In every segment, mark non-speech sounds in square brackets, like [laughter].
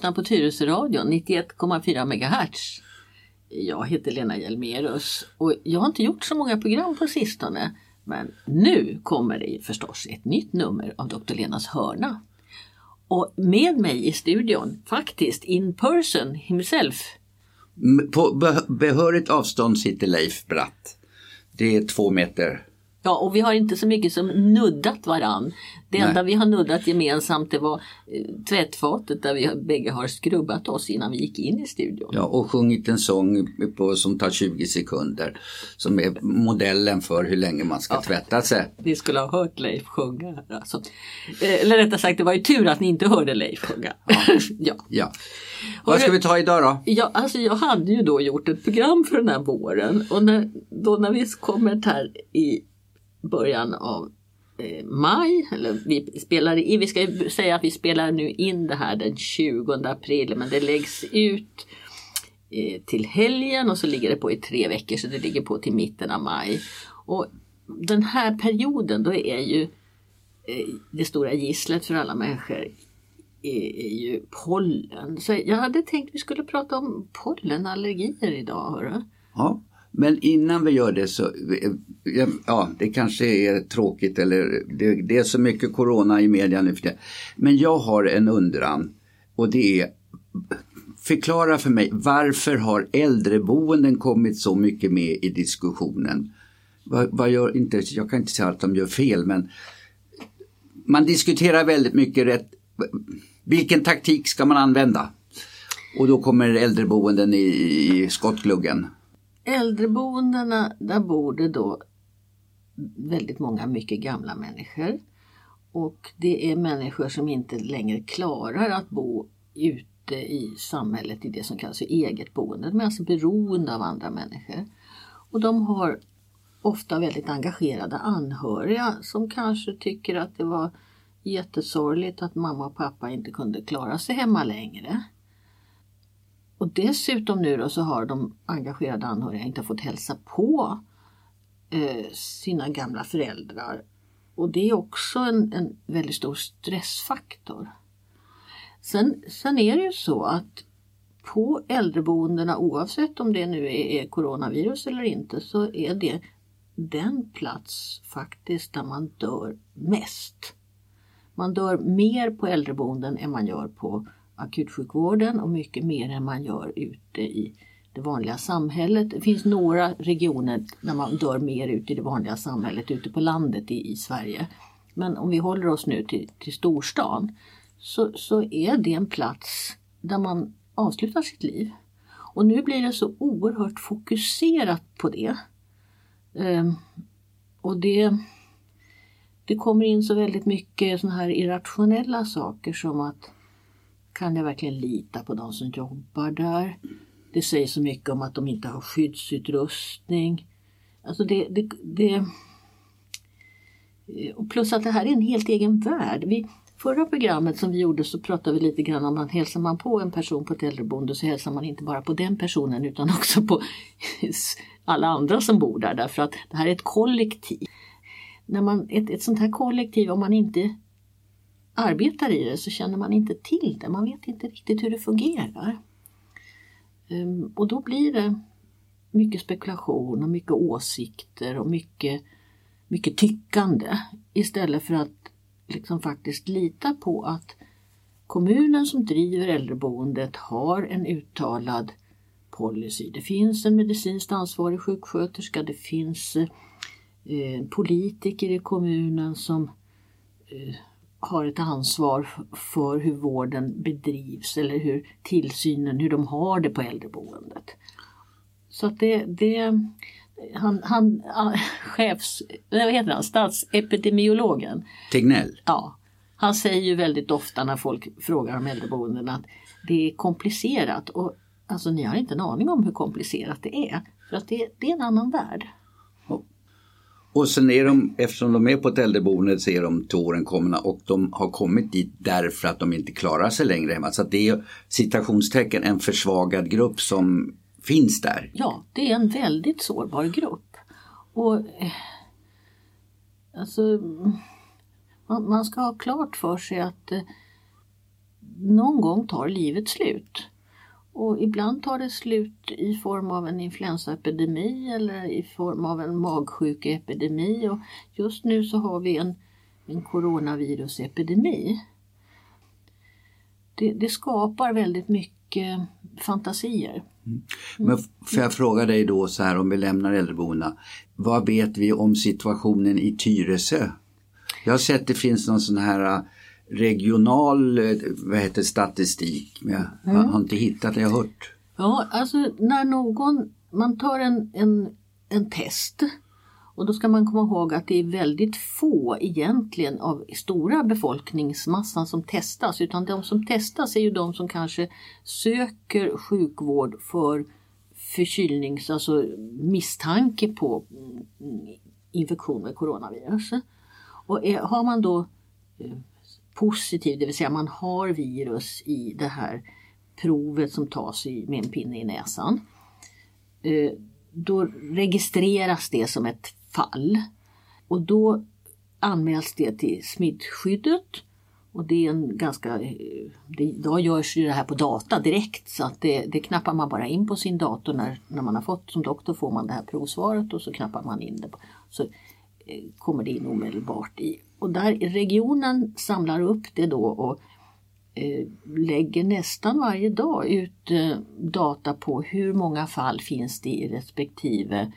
lyssnar på Tyresöradion 91,4 MHz. Jag heter Lena Hjelmerus och jag har inte gjort så många program på sistone. Men nu kommer det förstås ett nytt nummer av Dr. Lenas hörna. Och med mig i studion, faktiskt in person himself. På behörigt avstånd sitter Leif Bratt. Det är två meter Ja, och vi har inte så mycket som nuddat varann. Det Nej. enda vi har nuddat gemensamt det var eh, tvättfatet där vi bägge har skrubbat oss innan vi gick in i studion. Ja, och sjungit en sång på, som tar 20 sekunder. Som är modellen för hur länge man ska ja. tvätta sig. Ni skulle ha hört Leif sjunga. Alltså. Eh, eller rättare sagt, det var ju tur att ni inte hörde Leif sjunga. Ja. [laughs] ja. ja. Vad ska vi ta idag då? Ja, alltså jag hade ju då gjort ett program för den här våren och när, då när vi kommer här i början av eh, maj. Eller vi, spelar i, vi ska säga att vi spelar nu in det här den 20 april men det läggs ut eh, till helgen och så ligger det på i tre veckor så det ligger på till mitten av maj. Och den här perioden då är ju eh, det stora gisslet för alla människor är, är ju pollen. Så jag hade tänkt vi skulle prata om pollenallergier idag. Hörru. Ja. Men innan vi gör det så, ja det kanske är tråkigt eller det, det är så mycket corona i media nu för det. Men jag har en undran och det är Förklara för mig varför har äldreboenden kommit så mycket med i diskussionen? Vad, vad gör, inte, jag kan inte säga att de gör fel men man diskuterar väldigt mycket rätt. Vilken taktik ska man använda? Och då kommer äldreboenden i, i skottgluggen äldreboendena, där bor det då väldigt många mycket gamla människor. Och det är människor som inte längre klarar att bo ute i samhället i det som kallas för eget boende. De är alltså beroende av andra människor. Och de har ofta väldigt engagerade anhöriga som kanske tycker att det var jättesorgligt att mamma och pappa inte kunde klara sig hemma längre. Och dessutom nu då så har de engagerade anhöriga inte fått hälsa på eh, sina gamla föräldrar. Och det är också en, en väldigt stor stressfaktor. Sen, sen är det ju så att på äldreboendena oavsett om det nu är, är coronavirus eller inte så är det den plats faktiskt där man dör mest. Man dör mer på äldreboenden än man gör på akutsjukvården och mycket mer än man gör ute i det vanliga samhället. Det finns några regioner där man dör mer ute i det vanliga samhället, ute på landet i, i Sverige. Men om vi håller oss nu till, till storstan så, så är det en plats där man avslutar sitt liv. Och nu blir det så oerhört fokuserat på det. Ehm, och det, det kommer in så väldigt mycket såna här irrationella saker som att kan jag verkligen lita på de som jobbar där? Det sägs så mycket om att de inte har skyddsutrustning. Alltså det, det, det eh, och plus att det här är en helt egen värld. Vi, förra programmet som vi gjorde så pratade vi lite grann om att hälsar man på en person på ett äldreboende så hälsar man inte bara på den personen utan [laughs] också på alla andra som bor där därför att det här är ett kollektiv. När man, ett, ett sånt här kollektiv, om man inte arbetar i det så känner man inte till det. Man vet inte riktigt hur det fungerar. Ehm, och då blir det mycket spekulation och mycket åsikter och mycket, mycket tyckande istället för att liksom faktiskt lita på att kommunen som driver äldreboendet har en uttalad policy. Det finns en medicinskt ansvarig sjuksköterska, det finns eh, politiker i kommunen som eh, har ett ansvar för hur vården bedrivs eller hur tillsynen, hur de har det på äldreboendet. Så att det, det han, han chefs, vad heter han, statsepidemiologen. Tegnell? Ja. Han säger ju väldigt ofta när folk frågar om äldreboenden att det är komplicerat och alltså ni har inte en aning om hur komplicerat det är. För att det, det är en annan värld. Och sen är de, eftersom de är på ett äldreboende så är de till åren komna och de har kommit dit därför att de inte klarar sig längre hemma. Så det är citationstecken en försvagad grupp som finns där. Ja, det är en väldigt sårbar grupp. Och eh, alltså, man, man, ska ha klart för sig att eh, någon gång tar livet slut. Och ibland tar det slut i form av en influensaepidemi eller i form av en magsjukeepidemi. Och just nu så har vi en, en coronavirusepidemi. Det, det skapar väldigt mycket fantasier. Mm. Men får jag fråga dig då så här om vi lämnar äldreboendena. Vad vet vi om situationen i Tyresö? Jag har sett det finns någon sån här regional äh, vad heter, statistik men jag mm. har inte hittat det, jag har hört. Ja, alltså när någon, man tar en, en, en test och då ska man komma ihåg att det är väldigt få egentligen av stora befolkningsmassan som testas utan de som testas är ju de som kanske söker sjukvård för förkylnings, alltså misstanke på infektion med coronavirus. Och är, har man då eh, positiv, det vill säga man har virus i det här provet som tas i, med en pinne i näsan. Eh, då registreras det som ett fall. Och då anmäls det till smittskyddet. Och det är en ganska, eh, det, idag görs ju det här på data direkt så att det, det knappar man bara in på sin dator när, när man har fått som doktor får man det här provsvaret och så knappar man in det. Så eh, kommer det in omedelbart i. Och där regionen samlar upp det då och eh, lägger nästan varje dag ut eh, data på hur många fall finns det i respektive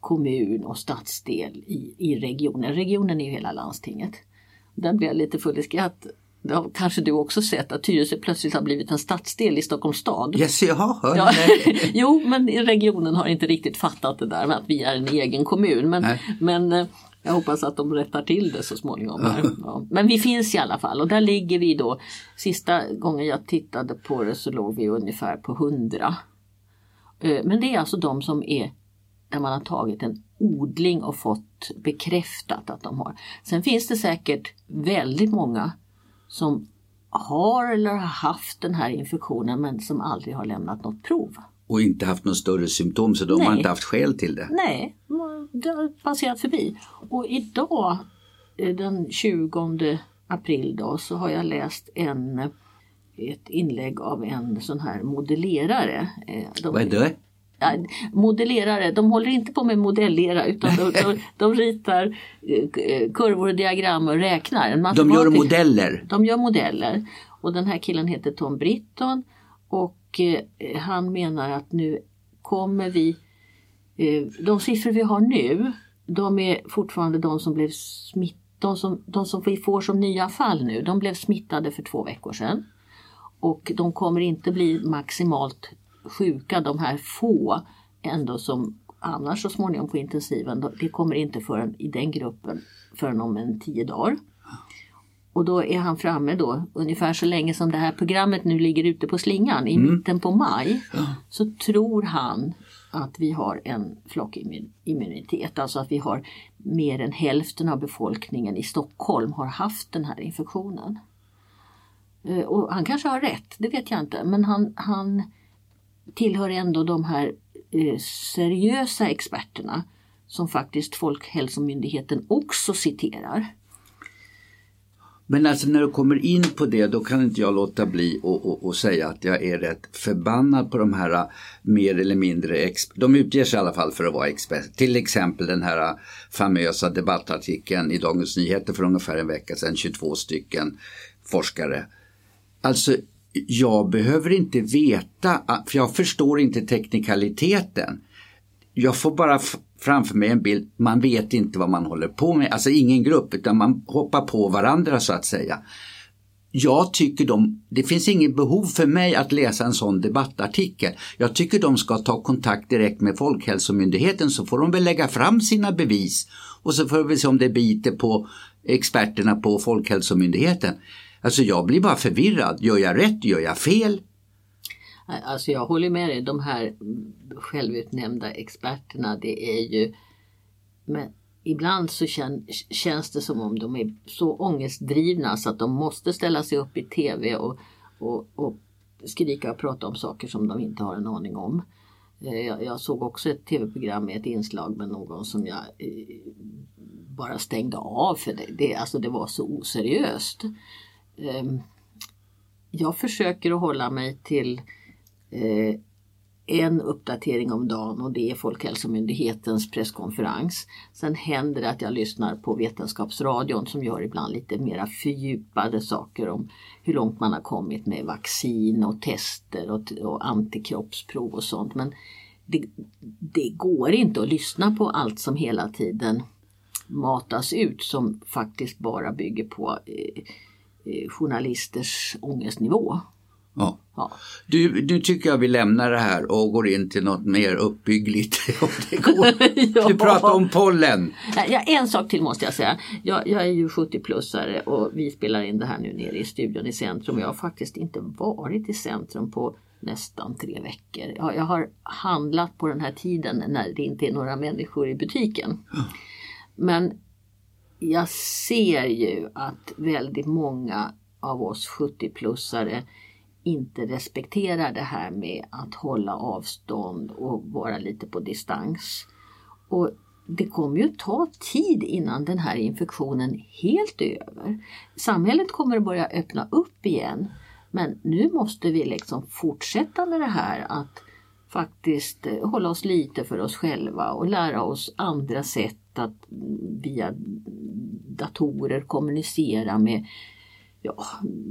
kommun och stadsdel i, i regionen. Regionen är ju hela landstinget. Där blir jag lite full i skratt. Det har kanske du också sett att Tyresö plötsligt har blivit en stadsdel i Stockholms stad. Yes, jag har ja. [laughs] Jo, men regionen har inte riktigt fattat det där med att vi är en egen kommun. Men, men eh, jag hoppas att de rättar till det så småningom. Ja. Men vi finns i alla fall och där ligger vi då. Sista gången jag tittade på det så låg vi ungefär på 100. Eh, men det är alltså de som är där man har tagit en odling och fått bekräftat att de har. Sen finns det säkert väldigt många som har eller har haft den här infektionen men som aldrig har lämnat något prov. Och inte haft några större symptom så de Nej. har inte haft skäl till det? Nej, det har passerat förbi. Och idag eh, den 20 april då, så har jag läst en, ett inlägg av en sån här modellerare. Eh, de, Vad är det? modellerare, de håller inte på med modellera utan de, de, [laughs] de ritar eh, kurvor och diagram och räknar. De gör modeller? De gör modeller. Och den här killen heter Tom Britton och eh, han menar att nu kommer vi, eh, de siffror vi har nu, de är fortfarande de som blev smittade de som, de som vi får som nya fall nu, de blev smittade för två veckor sedan. Och de kommer inte bli maximalt sjuka, de här få ändå som annars så småningom på intensiven, det kommer inte förrän i den gruppen förrän om en tio dagar. Och då är han framme då ungefär så länge som det här programmet nu ligger ute på slingan i mm. mitten på maj. Så tror han att vi har en flockimmunitet, alltså att vi har mer än hälften av befolkningen i Stockholm har haft den här infektionen. Eh, och han kanske har rätt, det vet jag inte, men han, han tillhör ändå de här eh, seriösa experterna som faktiskt Folkhälsomyndigheten också citerar. Men alltså när du kommer in på det då kan inte jag låta bli att säga att jag är rätt förbannad på de här äh, mer eller mindre, de utger sig i alla fall för att vara experter. Till exempel den här äh, famösa debattartikeln i Dagens Nyheter för ungefär en vecka sedan, 22 stycken forskare. Alltså jag behöver inte veta, äh, för jag förstår inte teknikaliteten. Jag får bara framför mig en bild, man vet inte vad man håller på med, alltså ingen grupp utan man hoppar på varandra så att säga. Jag tycker de, det finns inget behov för mig att läsa en sån debattartikel. Jag tycker de ska ta kontakt direkt med Folkhälsomyndigheten så får de väl lägga fram sina bevis och så får vi se om det biter på experterna på Folkhälsomyndigheten. Alltså jag blir bara förvirrad. Gör jag rätt? Gör jag fel? Alltså jag håller med dig. De här självutnämnda experterna det är ju men ibland så kän, känns det som om de är så ångestdrivna så att de måste ställa sig upp i tv och, och, och skrika och prata om saker som de inte har en aning om. Eh, jag, jag såg också ett tv-program med ett inslag med någon som jag eh, bara stängde av för det, det, alltså det var så oseriöst. Ehm, jag försöker att hålla mig till eh, Eh, en uppdatering om dagen och det är Folkhälsomyndighetens presskonferens. Sen händer det att jag lyssnar på Vetenskapsradion som gör ibland lite mera fördjupade saker om hur långt man har kommit med vaccin och tester och, och antikroppsprov och sånt. Men det, det går inte att lyssna på allt som hela tiden matas ut som faktiskt bara bygger på eh, eh journalisters ångestnivå. Ja. ja. Du, nu tycker jag vi lämnar det här och går in till något mer uppbyggligt. [laughs] [laughs] Ja. Du pratar om pollen. Ja, en sak till måste jag säga. Jag, jag är ju 70-plussare och vi spelar in det här nu nere i studion i centrum. Jag har faktiskt inte varit i centrum på nästan tre veckor. Jag, jag har handlat på den här tiden när det inte är några människor i butiken. Men jag ser ju att väldigt många av oss 70-plussare inte respekterar det här med att hålla avstånd och vara lite på distans. Och det kommer ju ta tid innan den här infektionen helt är över. Samhället kommer att börja öppna upp igen. Men nu måste vi liksom fortsätta med det här att faktiskt eh, hålla oss lite för oss själva och lära oss andra sätt att mm, via datorer kommunicera med ja,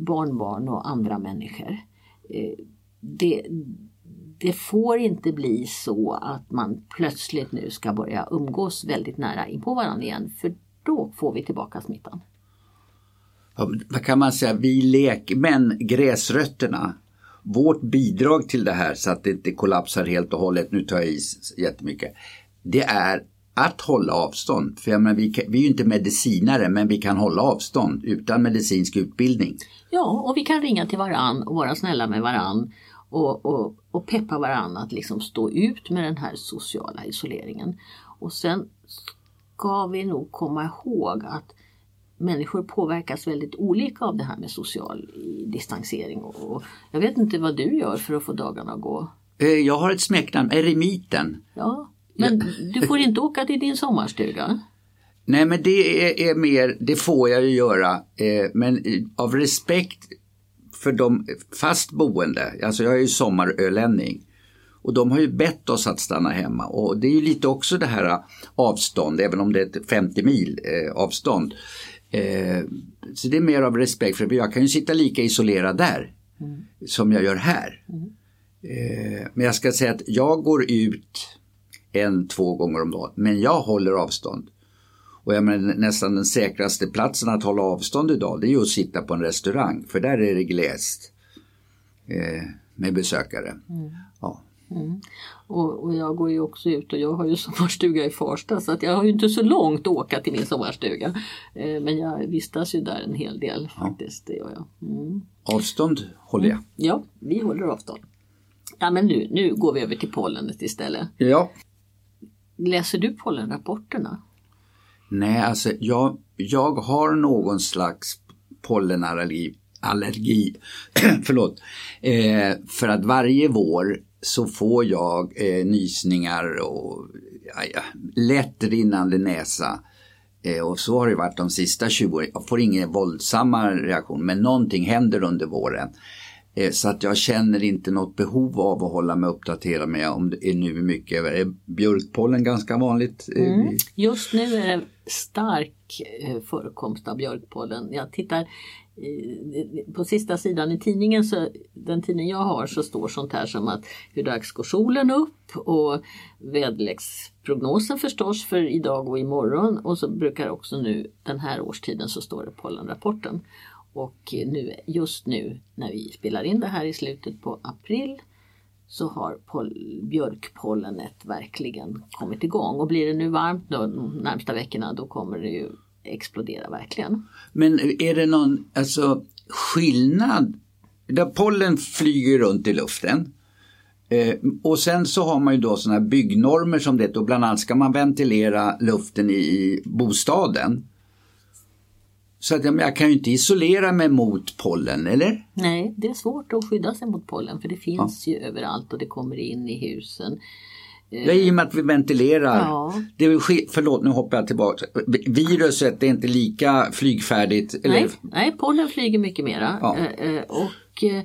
barnbarn och andra människor. Eh, det, det får inte bli så att man plötsligt nu ska börja umgås väldigt nära in på varandra igen för då får vi tillbaka smittan. vad kan man säga, vi lekmän, gräsrötterna, vårt bidrag till det här så att det inte kollapsar helt och hållet, nu tar jag i jättemycket, det är att hålla avstånd. För jag menar, vi, vi är ju inte medicinare men vi kan hålla avstånd utan medicinsk utbildning. Ja, och vi kan ringa till varann och vara snälla med varann och, och, och peppa varann att liksom stå ut med den här sociala isoleringen. Och sen ska vi nog komma ihåg att människor påverkas väldigt olika av det här med social distansering. Och jag vet inte vad du gör för att få dagarna att gå. Eh, jag har ett smeknamn, Eremiten. Ja, men du får inte åka till din sommarstuga? Nej men det är, är mer, det får jag ju göra, eh, men av respekt för de fast boende, alltså jag är ju sommarölänning. Och de har ju bett oss att stanna hemma och det är ju lite också det här avstånd, även om det är ett 50 mil eh, avstånd. Eh, så det är mer av respekt för jag kan ju sitta lika isolerad där mm. som jag gör här. Mm. Eh, men jag ska säga att jag går ut en, två gånger om dagen. Men jag håller avstånd. Och jag menar, nästan den säkraste platsen att hålla avstånd idag det är ju att sitta på en restaurang för där är det glest eh, med besökare. Mm. Ja. Mm. Och, och, jag går ju också ut och jag har ju [laughs] sommarstuga i Farsta så att jag har ju inte så långt att åka till min sommarstuga. Eh, men jag vistas ju där en hel del faktiskt. Ja. Det gör jag. Mm. Avstånd håller jag. Mm. Ja, vi håller avstånd. Ja men nu, nu går vi över till pollenet istället. Ja. Läser du pollenrapporterna? Nej, alltså jag, jag har någon slags pollenallergi. Allergi, [clears throat] förlåt. Eh, för att varje vår så får jag eh, nysningar och ja, ja, lätt rinnande näsa. Eh, och så har det varit de sista 20 åren. Jag får ingen våldsamma reaktion men någonting händer under våren. Eh, så att jag känner inte något behov av att hålla mig uppdaterad med om det är nu mycket. Är björkpollen ganska vanligt? Eh, mm. Just nu är det stark eh, förekomst av björkpollen. Jag tittar på sista sidan i tidningen, så, den tidning jag har, så står sånt här som att hur dags går solen upp och väderleksprognosen förstås för idag och imorgon och så brukar också nu den här årstiden så står det pollenrapporten. Och nu, just nu när vi spelar in det här i slutet på april så har björkpollenet verkligen kommit igång. Och blir det nu varmt de närmsta veckorna då kommer det ju explodera verkligen. Men är det någon alltså, skillnad? Där pollen flyger runt i luften. Eh, och sen så har man ju då sådana byggnormer som det och bland annat ska man ventilera luften i bostaden. Så att jag kan ju inte isolera mig mot pollen, eller? Nej, det är svårt att skydda sig mot pollen för det finns ja. ju överallt och det kommer in i husen. Ja, i och med att vi ventilerar. Ja. Det är, förlåt, nu hoppar jag tillbaka. Viruset är inte lika flygfärdigt. Eller? Nej, nej, pollen flyger mycket mera. Ja. Eh, eh, och eh,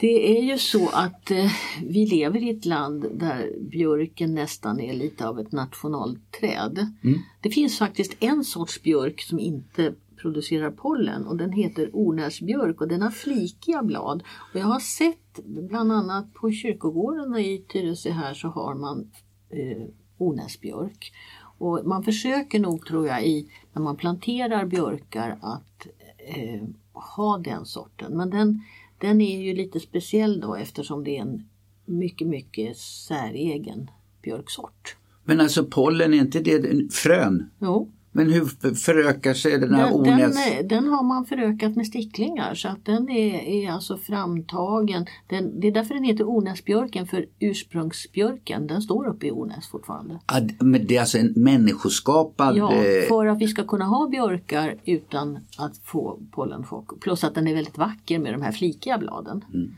det är ju så att eh, vi lever i ett land där björken nästan är lite av ett nationalträd. Mm. Det finns faktiskt en sorts björk som inte producerar pollen och den heter ornäsbjörk och den har flikiga blad. Och jag har sett bland annat på kyrkogården i Tyresö här så har man eh, ornäsbjörk. Och man försöker nog tror jag i, när man planterar björkar att eh, ha den sorten. Men den, den är ju lite speciell då eftersom det är en mycket, mycket säregen björksort. Men alltså pollen, är inte det frön? Jo, Men hur förökar sig den här den, onäs... den, den har man förökat med sticklingar så att den är, är alltså framtagen. Den, det är därför den heter Ornäsbjörken för ursprungsbjörken den står uppe i Ornäs fortfarande. Ah, men det är alltså en människoskapad... Ja, eh, för att vi ska kunna ha björkar utan att få pollenchock. Plus att den är väldigt vacker med de här flikiga bladen. Mm.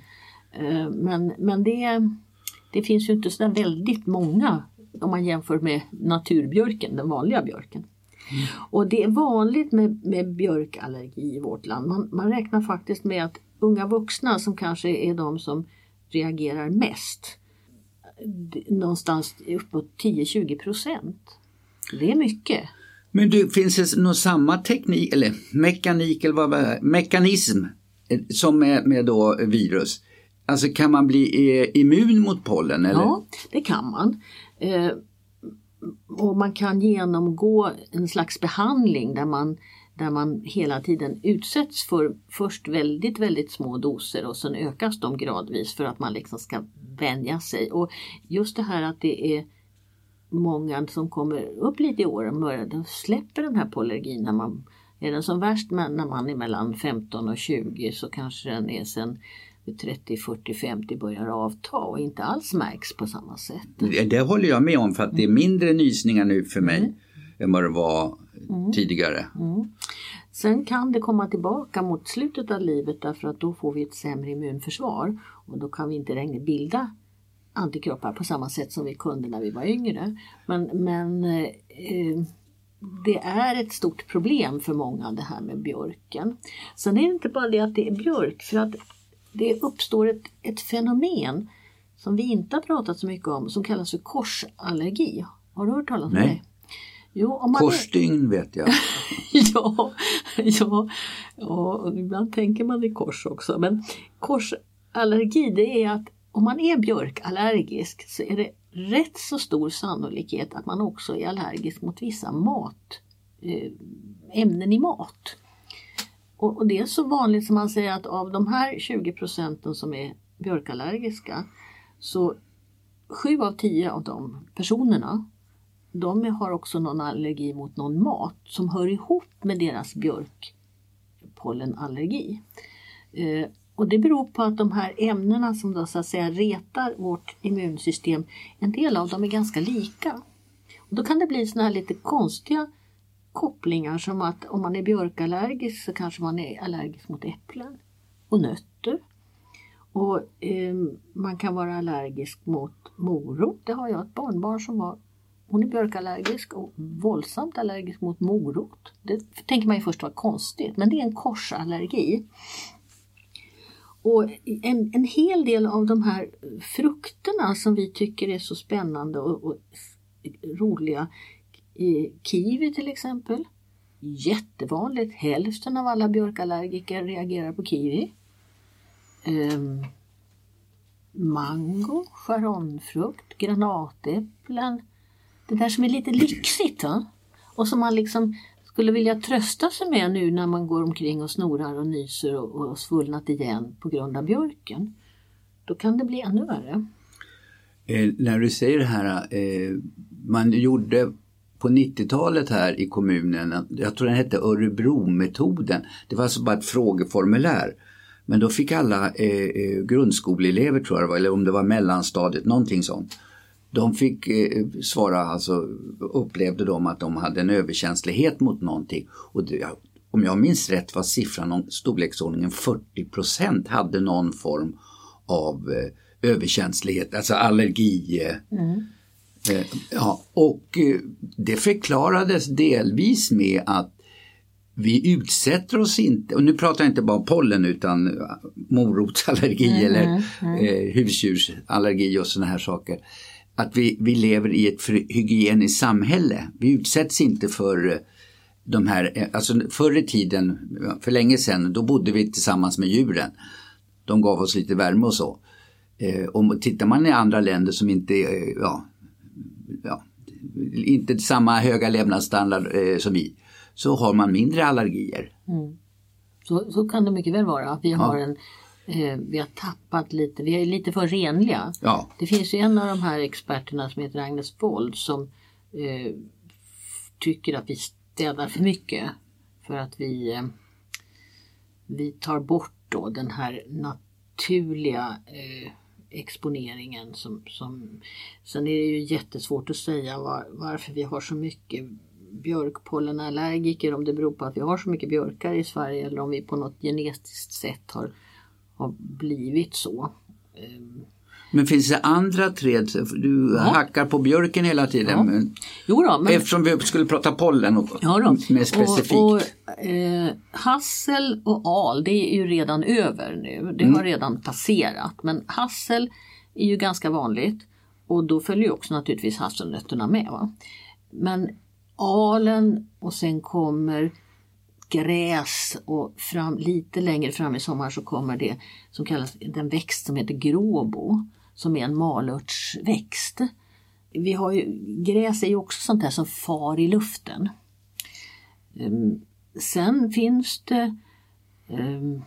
Eh, Men, men det, det finns ju inte så väldigt många om man jämför med naturbjörken, den vanliga björken. Och det är vanligt med, med björkallergi i vårt land. Man, man räknar faktiskt med att unga vuxna som kanske är de som reagerar mest, någonstans uppåt 10-20 procent. Det är mycket. Men du, finns det någon samma teknik eller mekanik eller vad är mekanism eh, som med, med då virus? Alltså kan man bli eh, immun mot pollen? Eller? Ja, det kan man. Och man kan genomgå en slags behandling där man, där man hela tiden utsätts för först väldigt, väldigt små doser och sen ökas de gradvis för att man liksom ska vänja sig. Och just det här att det är många som kommer upp lite i åren, och de släpper den här pollergin när man är den som värst när man är mellan 15 och 20 så kanske den är sen vid 30, 40, 50 börjar avta och inte alls märks på samma sätt. Det, det håller jag med om för att det är mindre nysningar nu för mig än vad det var tidigare. Sen kan det komma tillbaka mot slutet av livet därför att då får vi ett sämre immunförsvar och då kan vi inte längre bilda antikroppar på samma sätt som vi kunde när vi var yngre. Men, men eh, det är ett stort problem för många det här med björken. Sen är det inte bara det att det är björk för att det uppstår ett, ett fenomen som vi inte har pratat så mycket om som kallas för korsallergi. Har du hört talas om Nej. det? Jo, om man är- Korsstygn vet jag. [laughs] ja, ja, ja, ibland tänker man i kors också. Men korsallergi det är att om man är björkallergisk så är det rätt så stor sannolikhet att man också är allergisk mot vissa mat, eh, ämnen i mat. Och, och det är så vanligt som man säger att av de här 20 procenten som är björkallergiska så sju av tio av de personerna de har också någon allergi mot någon mat som hör ihop med deras björkpollenallergi. Eh, och det beror på att de här ämnena som då så att säga retar vårt immunsystem, en del av dem är ganska lika. Och då kan det bli såna här lite konstiga kopplingar som att om man är björkallergisk så kanske man är allergisk mot äpplen och nötter. Och eh, man kan vara allergisk mot morot. Det har jag ett barnbarn som var hon är björkallergisk och våldsamt allergisk mot morot. Det tänker man ju först var konstigt, men det är en korsallergi. Och en, en hel del av de här frukterna som vi tycker är så spännande och, och roliga, i kiwi till exempel, jättevanligt. Hälften av alla björkallergiker reagerar på kiwi. Um, mango, charonfrukt, granatäpplen, det där som är lite lyxigt va? och som man liksom skulle vilja trösta sig med nu när man går omkring och snorar och nyser och, och svullnat igen på grund av björken. Då kan det bli ännu värre. Eh, när du säger det här, eh, man gjorde på 90-talet här i kommunen, jag tror den hette Örebrometoden. Det var alltså bara ett frågeformulär. Men då fick alla eh, eh, grundskoleelever tror jag det var, eller om det var mellanstadiet, någonting sånt. De fick eh, svara, alltså upplevde de att de hade en överkänslighet mot någonting. Och det, om jag minns rätt var siffran om storleksordningen 40 procent hade någon form av eh, överkänslighet, alltså allergi. Eh, mm ja, och eh, det förklarades delvis med att vi utsätter oss inte, och nu pratar jag inte bara om pollen utan morotsallergi Mm, eller mm. eh, husdjursallergi och sådana här saker. Att vi, vi lever i ett hygieniskt samhälle. Vi utsätts inte för eh, de här, eh, alltså förr i tiden, för länge sedan, då bodde vi tillsammans med djuren. De gav oss lite värme och så. Eh, och tittar man i andra länder som inte, eh, ja, ja, inte samma höga levnadsstandard eh, som vi, så har man mindre allergier. Så, så kan det mycket väl vara. Att vi, har en, eh, vi har tappat lite, vi är lite för renliga. Ja, Det finns ju en av de här experterna som heter Agnes Wold som eh, tycker att vi städar för mycket. För att vi, eh, vi tar bort då den här naturliga eh, exponeringen. Som, som, sen är det ju jättesvårt att säga var, varför vi har så mycket björkpollenallergiker. Om det beror på att vi har så mycket björkar i Sverige eller om vi på något genetiskt sätt har, har blivit så. Ehm, men finns det andra träd? Du hackar på björken hela tiden. Ja. Men, Jo då, men eftersom vi skulle prata pollen och, Ja mer specifikt. Och, och, eh, hassel och al, det är ju redan över nu. Det Mm. har redan passerat. Men hassel är ju ganska vanligt. Och då följer ju också naturligtvis hasselnötterna med. Va? Men alen och sen kommer gräs och fram, lite längre fram i sommar så kommer det som kallas den växt som heter gråbo. Som är en malörtsväxt. Vi har ju, gräs är ju också sånt där som far i luften. Ehm, sen finns det um,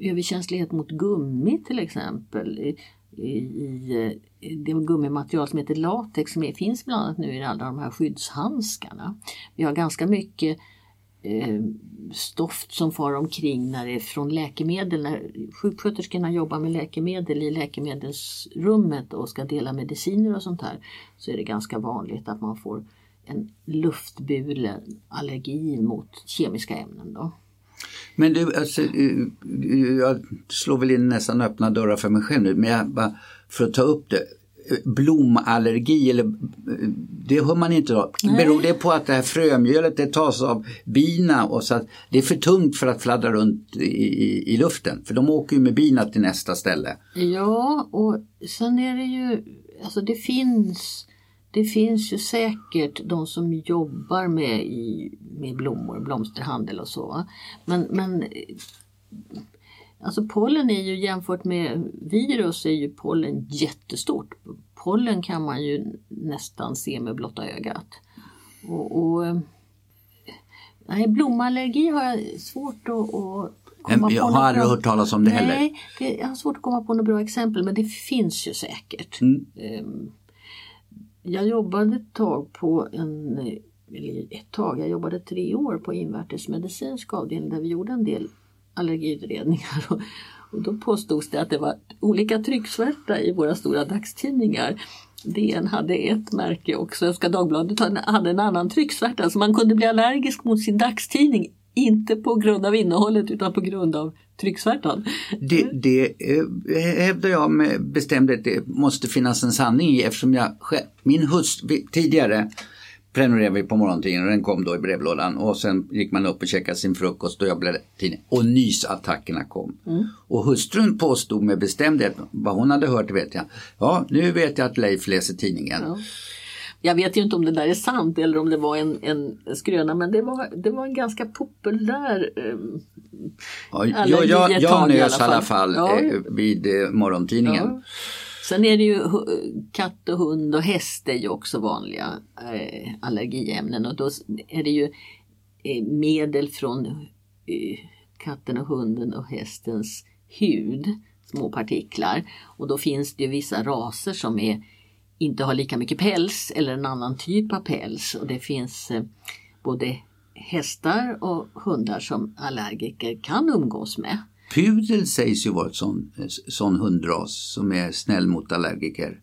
överkänslighet mot gummi till exempel. I, i, i eh, det gummimaterial som heter latex som är, finns bland annat nu i alla de här skyddshandskarna. Vi har ganska mycket eh, stoft som far omkring när det är från läkemedel. När sjuksköterskorna jobbar med läkemedel i läkemedelsrummet och ska dela mediciner och sånt här så är det ganska vanligt att man får en luftburen allergi mot kemiska ämnen. Då. Men du, alltså, jag slår väl in nästan öppna dörrar för mig själv nu, men jag, bara för att ta upp det. Blomallergi, eller, det hör man inte då. Nej. Beror det på att det här frömjölet det tas av bina och så att det är för tungt för att fladdra runt i, i, i luften? För de åker ju med bina till nästa ställe. Ja, och sen är det ju, alltså det finns, det finns ju säkert de som jobbar med, i, med blommor, blomsterhandel och så. Men, men alltså pollen är ju jämfört med virus är ju pollen jättestort. Pollen kan man ju nästan se med blotta ögat. Och, och eh, nej, blomallergi har jag svårt att, att komma Jag på har något aldrig bra- hört talas om det heller. Nej, det, jag har svårt att komma på några bra exempel men det finns ju säkert. Mm. Ehm, Jag jobbade ett tag på en, eller ett tag, jag jobbade tre år på invärtesmedicinsk avdelning där vi gjorde en del allergiutredningar. Och, och då påstods det att det var olika trycksvärta i våra stora dagstidningar. DN hade ett märke och Svenska Dagbladet hade en annan trycksvärta så man kunde bli allergisk mot sin dagstidning. Inte på grund av innehållet utan på grund av trycksvärtan. Det, det eh, hävdar jag med bestämdhet det måste finnas en sanning i eftersom jag själv, min hustru, tidigare prenumererade vi på morgontidningen och den kom då i brevlådan och sen gick man upp och käkade sin frukost och jag blev tidningen och nysattackerna kom. Och hustrun påstod med bestämdhet, vad hon hade hört vet jag, ja nu vet jag att Leif läser tidningen. Ja. Jag vet ju inte om det där är sant eller om det var en, en skröna men det var, det var en ganska populär eh, Ja, jag, jag, jag nös i alla alla fall. fall Ja. eh, vid eh, morgontidningen. Ja. Sen är det ju katt och hund och häst är ju också vanliga eh, allergiämnen och då är det ju eh, medel från eh, katten och hunden och hästens hud, små partiklar. Och då finns det ju vissa raser som är, inte har lika mycket päls eller en annan typ av päls och det finns eh, både hästar och hundar som allergiker kan umgås med. Pudel sägs ju vara ett sån, sån hundras som är snäll mot allergiker.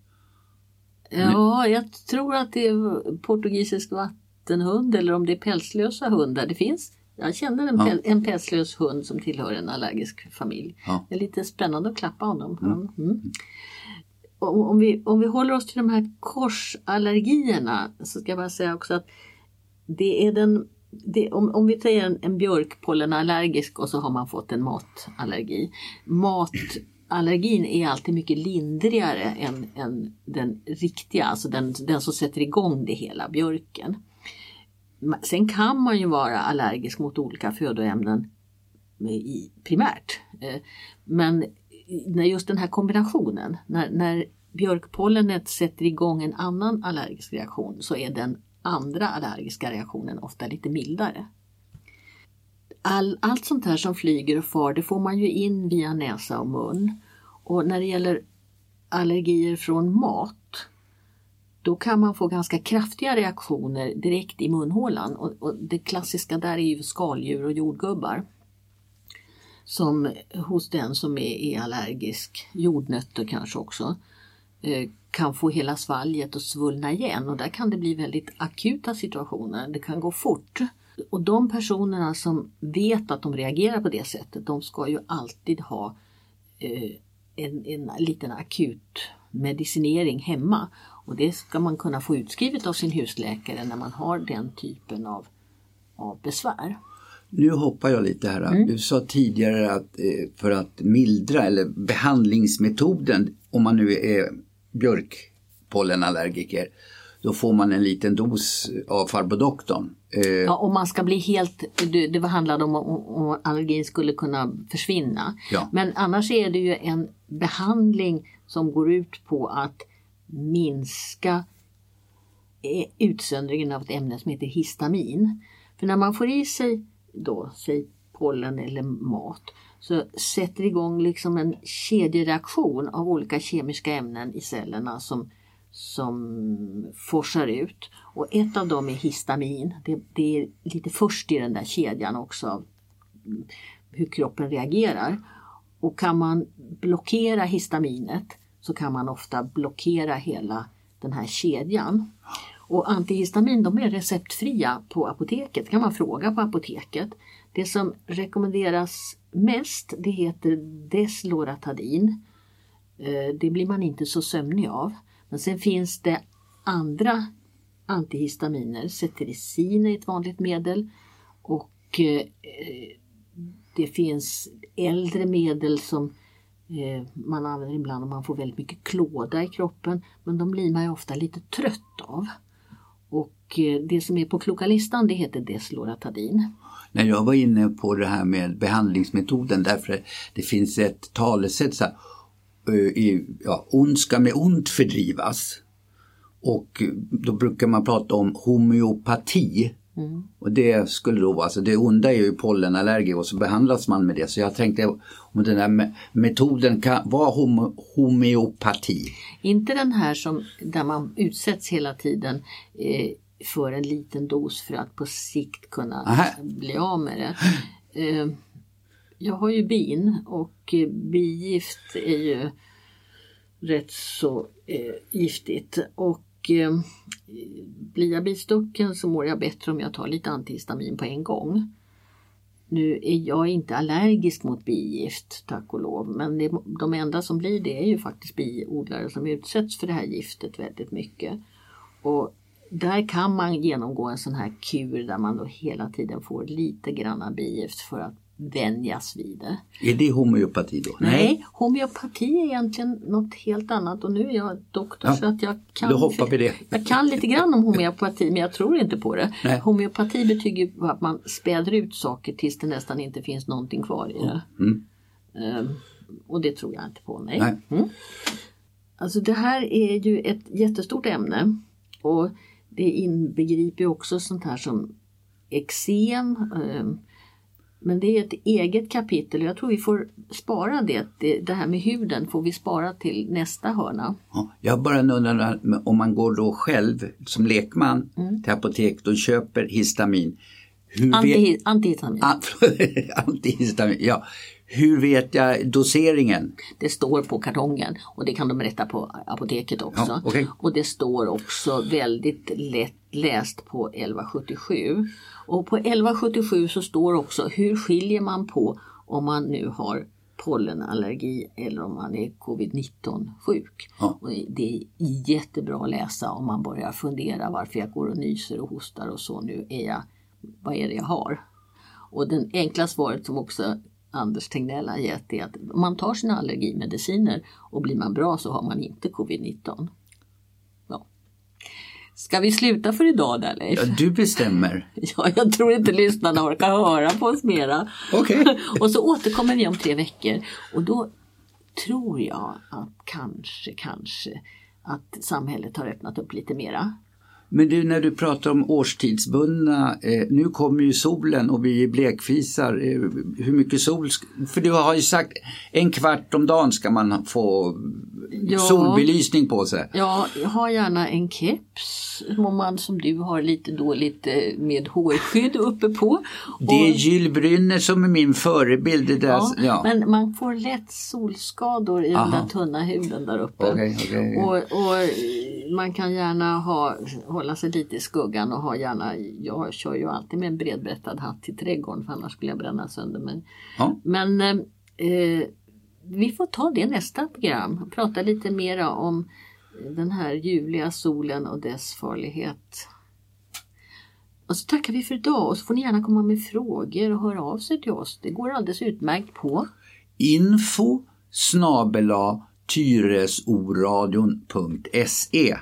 Ja, jag tror att det är portugisisk vattenhund eller om det är pälslösa hundar. Det finns. Jag känner en, Ja. päl, en pälslös hund som tillhör en allergisk familj. Ja. Det är lite spännande att klappa honom. Mm. Och om, vi, om vi håller oss till de här korsallergierna så ska jag bara säga också att det är den det, om, om vi säger en, en björkpollenallergisk och så har man fått en matallergi. Matallergin är alltid mycket lindrigare än, än den riktiga, alltså den, den som sätter igång det hela, björken. Sen kan man ju vara allergisk mot olika födoämnen i, primärt. Eh, men när just den här kombinationen, när, när björkpollenet sätter igång en annan allergisk reaktion så är den andra allergiska reaktionen ofta lite mildare. All, allt sånt här som flyger och far det får man ju in via näsa och mun. Och när det gäller allergier från mat då kan man få ganska kraftiga reaktioner direkt i munhålan och, och det klassiska där är ju skaldjur och jordgubbar. Som hos den som är, är allergisk, jordnötter kanske också, eh, kan få hela svalget att svullna igen och där kan det bli väldigt akuta situationer. Det kan gå fort. Och de personerna som vet att de reagerar på det sättet, de ska ju alltid ha eh, en, en liten akut medicinering hemma. Och det ska man kunna få utskrivet av sin husläkare när man har den typen av, av besvär. Nu hoppar jag lite här. Mm. Du sa tidigare att eh, för att mildra eller behandlingsmetoden om man nu är björkpollenallergiker då får man en liten dos av farbror doktorn. Eh, ja, om man ska bli helt, det handlade om om allergin skulle kunna försvinna. Ja. Men annars är det ju en behandling som går ut på att minska eh, utsöndringen av ett ämne som heter histamin. För när man får i sig då, säg pollen eller mat, så sätter igång liksom en kedjereaktion av olika kemiska ämnen i cellerna som, som forsar ut. Och ett av dem är histamin. Det, det är lite först i den där kedjan också av hur kroppen reagerar. Och kan man blockera histaminet så kan man ofta blockera hela den här kedjan. Och antihistamin de är receptfria på apoteket, det kan man fråga på apoteket. Det som rekommenderas mest det heter Desloratadin. Eh, det blir man inte så sömnig av. Men sen finns det andra antihistaminer. Cetirizin är ett vanligt medel och eh, det finns äldre medel som eh, man använder ibland om man får väldigt mycket klåda i kroppen men de blir man ju ofta lite trött av. Och det som är på kloka listan det heter Desloratadin när jag var inne på det här med behandlingsmetoden därför det finns ett talesätt så här, i, ja, ont ska med ont fördrivas. Och då brukar man prata om homeopati. Mm. Och det skulle då vara, alltså det onda är ju pollenallergi och så behandlas man med det. Så jag tänkte om den här metoden kan vara home, homeopati. Inte den här som där man utsätts hela tiden eh, för en liten dos för att på sikt kunna Aha. bli av med det. Eh, jag har ju bin och bigift är ju rätt så eh, giftigt. Och eh, blir jag bistucken så mår jag bättre om jag tar lite antihistamin på en gång. Nu är jag inte allergisk mot bigift, tack och lov, men det, de enda som blir det är ju faktiskt biodlare som utsätts för det här giftet väldigt mycket. Och där kan man genomgå en sån här kur där man då hela tiden får lite granna bigift för att vänjas vid det. Är det homeopati då? Nej, Nej homeopati är egentligen något helt annat och nu är jag doktor ja, så att jag kan, då hoppar vi det. jag kan lite grann om homeopati men jag tror inte på det. Nej. Homeopati betyder att man späder ut saker tills det nästan inte finns någonting kvar i det. Mm. Um, och det tror jag inte på. Nej. Nej. Mm. Alltså det här är ju ett jättestort ämne och det inbegriper också sånt här som eksem. Ehm, men det är ett eget kapitel. Jag tror vi får spara det. Det här med huden får vi spara till nästa hörna. Ja, jag bara undrar om man går då själv som lekman mm. till apoteket och köper histamin. Anti, antihistamin. [laughs] antihistamin, ja. Hur vet jag doseringen? Det står på kartongen och det kan de berätta på apoteket också. Ja, okay. Och det står också väldigt lätt läst på 1177. Och på 1177 så står också hur skiljer man på om man nu har pollenallergi eller om man är covid-19 sjuk. Ja. Och det är jättebra att läsa om man börjar fundera varför jag går och nyser och hostar och så. Nu är jag vad är det jag har? Och det enkla svaret som också Anders Tegnell har gett är att om man tar sina allergimediciner och blir man bra så har man inte covid-19. Ja. Ska vi sluta för idag där Leif? Ja, du bestämmer. [laughs] Ja, jag tror inte lyssnarna orkar höra på oss mera. Okej. [laughs] och så återkommer vi om tre veckor och då tror jag att kanske, kanske att samhället har öppnat upp lite mera. Men du, när du pratar om årstidsbundna, eh, nu kommer ju solen och vi är blekfisar. Eh, hur mycket sol? För du har ju sagt en kvart om dagen ska man få Ja. solbelysning på sig. Ja, ha gärna en keps om man som du har lite dåligt eh, med hårskydd uppe på. Det är Och- Jill Brynner som är min förebild. Där, Ja, ja. Men man får lätt solskador i den Aha. där tunna huden där uppe. Okej, okej. Och, och eh, man kan gärna ha, hålla sig lite i skuggan och ha gärna, jag kör ju alltid med en bredbrättad hatt till trädgården för annars skulle jag bränna sönder mig. Ja. Men eh, eh, vi får ta det nästa program och prata lite mera om den här ljuvliga solen och dess farlighet. Och så tackar vi för idag och så får ni gärna komma med frågor och höra av sig till oss. Det går alldeles utmärkt på Info snabela tyresoradion.se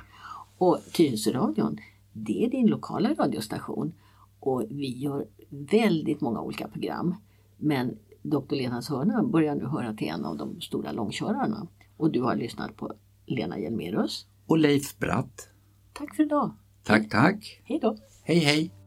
Och Tyresöradion, det är din lokala radiostation. Och vi gör väldigt många olika program. Men Dr. Lenas hörna börjar nu höra till en av de stora långkörarna. Och du har lyssnat på Lena Hjelmerus. och Leif Bratt. Tack för idag. Tack, tack. Hej då. Hej, hej.